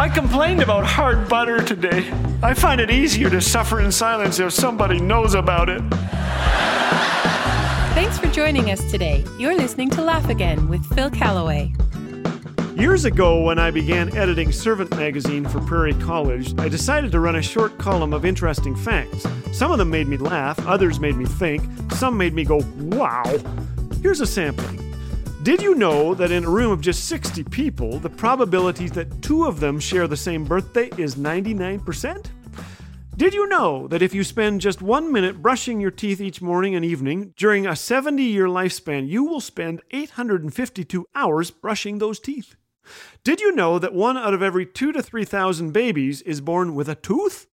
I complained about hard butter today. I find it easier to suffer in silence if somebody knows about it. Thanks for joining us today. You're listening to Laugh Again with Phil Callaway. Years ago, when I began editing Servant magazine for Prairie College, I decided to run a short column of interesting facts. Some of them made me laugh, others made me think, some made me go, wow. Here's a sampling. Did you know that in a room of just 60 people, the probability that two of them share the same birthday is 99%? Did you know that if you spend just one minute brushing your teeth each morning and evening, during a 70 year lifespan, you will spend 852 hours brushing those teeth? Did you know that one out of every two to 3,000 babies is born with a tooth?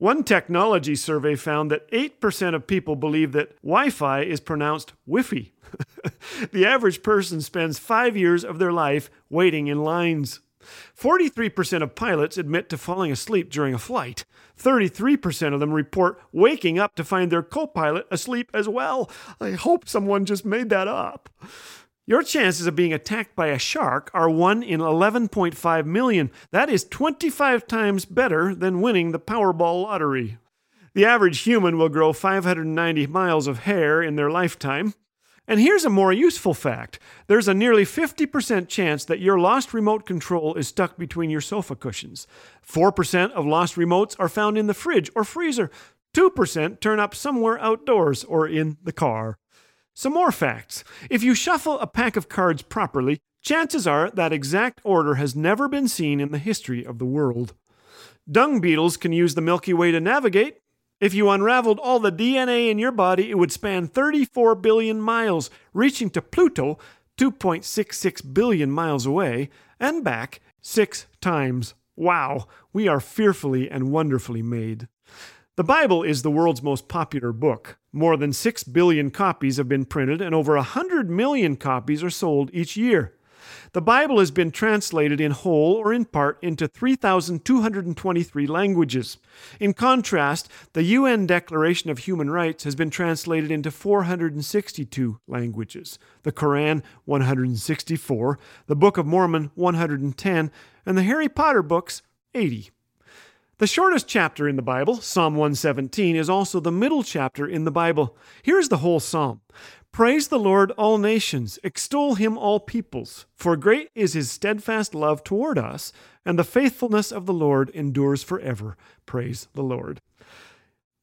One technology survey found that 8% of people believe that Wi Fi is pronounced Wi-Fi. the average person spends five years of their life waiting in lines. 43% of pilots admit to falling asleep during a flight. 33% of them report waking up to find their co pilot asleep as well. I hope someone just made that up. Your chances of being attacked by a shark are 1 in 11.5 million. That is 25 times better than winning the Powerball lottery. The average human will grow 590 miles of hair in their lifetime. And here's a more useful fact there's a nearly 50% chance that your lost remote control is stuck between your sofa cushions. 4% of lost remotes are found in the fridge or freezer. 2% turn up somewhere outdoors or in the car. Some more facts. If you shuffle a pack of cards properly, chances are that exact order has never been seen in the history of the world. Dung beetles can use the Milky Way to navigate, if you unraveled all the DNA in your body, it would span 34 billion miles, reaching to Pluto 2.66 billion miles away and back six times. Wow, we are fearfully and wonderfully made. The Bible is the world's most popular book. More than 6 billion copies have been printed, and over 100 million copies are sold each year. The Bible has been translated in whole or in part into 3,223 languages. In contrast, the UN Declaration of Human Rights has been translated into 462 languages, the Koran 164, the Book of Mormon 110, and the Harry Potter books 80. The shortest chapter in the Bible, Psalm 117, is also the middle chapter in the Bible. Here's the whole psalm Praise the Lord, all nations, extol him, all peoples, for great is his steadfast love toward us, and the faithfulness of the Lord endures forever. Praise the Lord.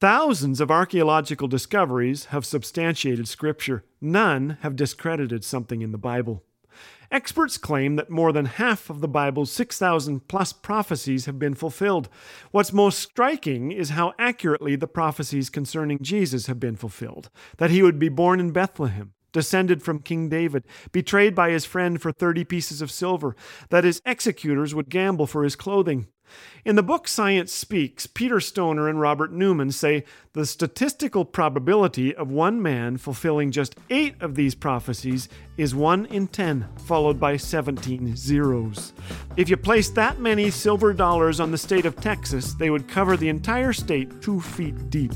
Thousands of archaeological discoveries have substantiated Scripture. None have discredited something in the Bible. Experts claim that more than half of the Bible's 6,000 plus prophecies have been fulfilled. What's most striking is how accurately the prophecies concerning Jesus have been fulfilled that he would be born in Bethlehem, descended from King David, betrayed by his friend for 30 pieces of silver, that his executors would gamble for his clothing, in the book Science Speaks, Peter Stoner and Robert Newman say the statistical probability of one man fulfilling just eight of these prophecies is 1 in 10, followed by 17 zeros. If you placed that many silver dollars on the state of Texas, they would cover the entire state two feet deep.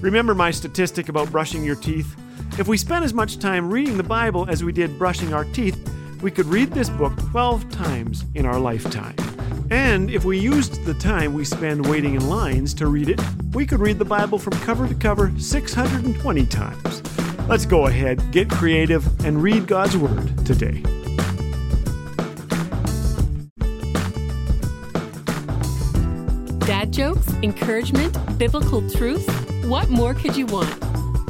Remember my statistic about brushing your teeth? If we spent as much time reading the Bible as we did brushing our teeth, we could read this book 12 times in our lifetime. And if we used the time we spend waiting in lines to read it, we could read the Bible from cover to cover 620 times. Let's go ahead, get creative, and read God's Word today. Dad jokes, encouragement, biblical truth. What more could you want?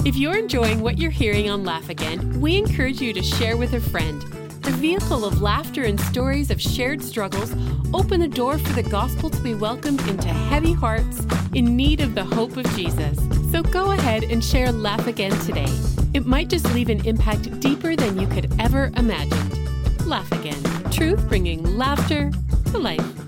If you're enjoying what you're hearing on Laugh Again, we encourage you to share with a friend the vehicle of laughter and stories of shared struggles open the door for the gospel to be welcomed into heavy hearts in need of the hope of Jesus. So go ahead and share Laugh Again today. It might just leave an impact deeper than you could ever imagine. Laugh Again. Truth bringing laughter to life.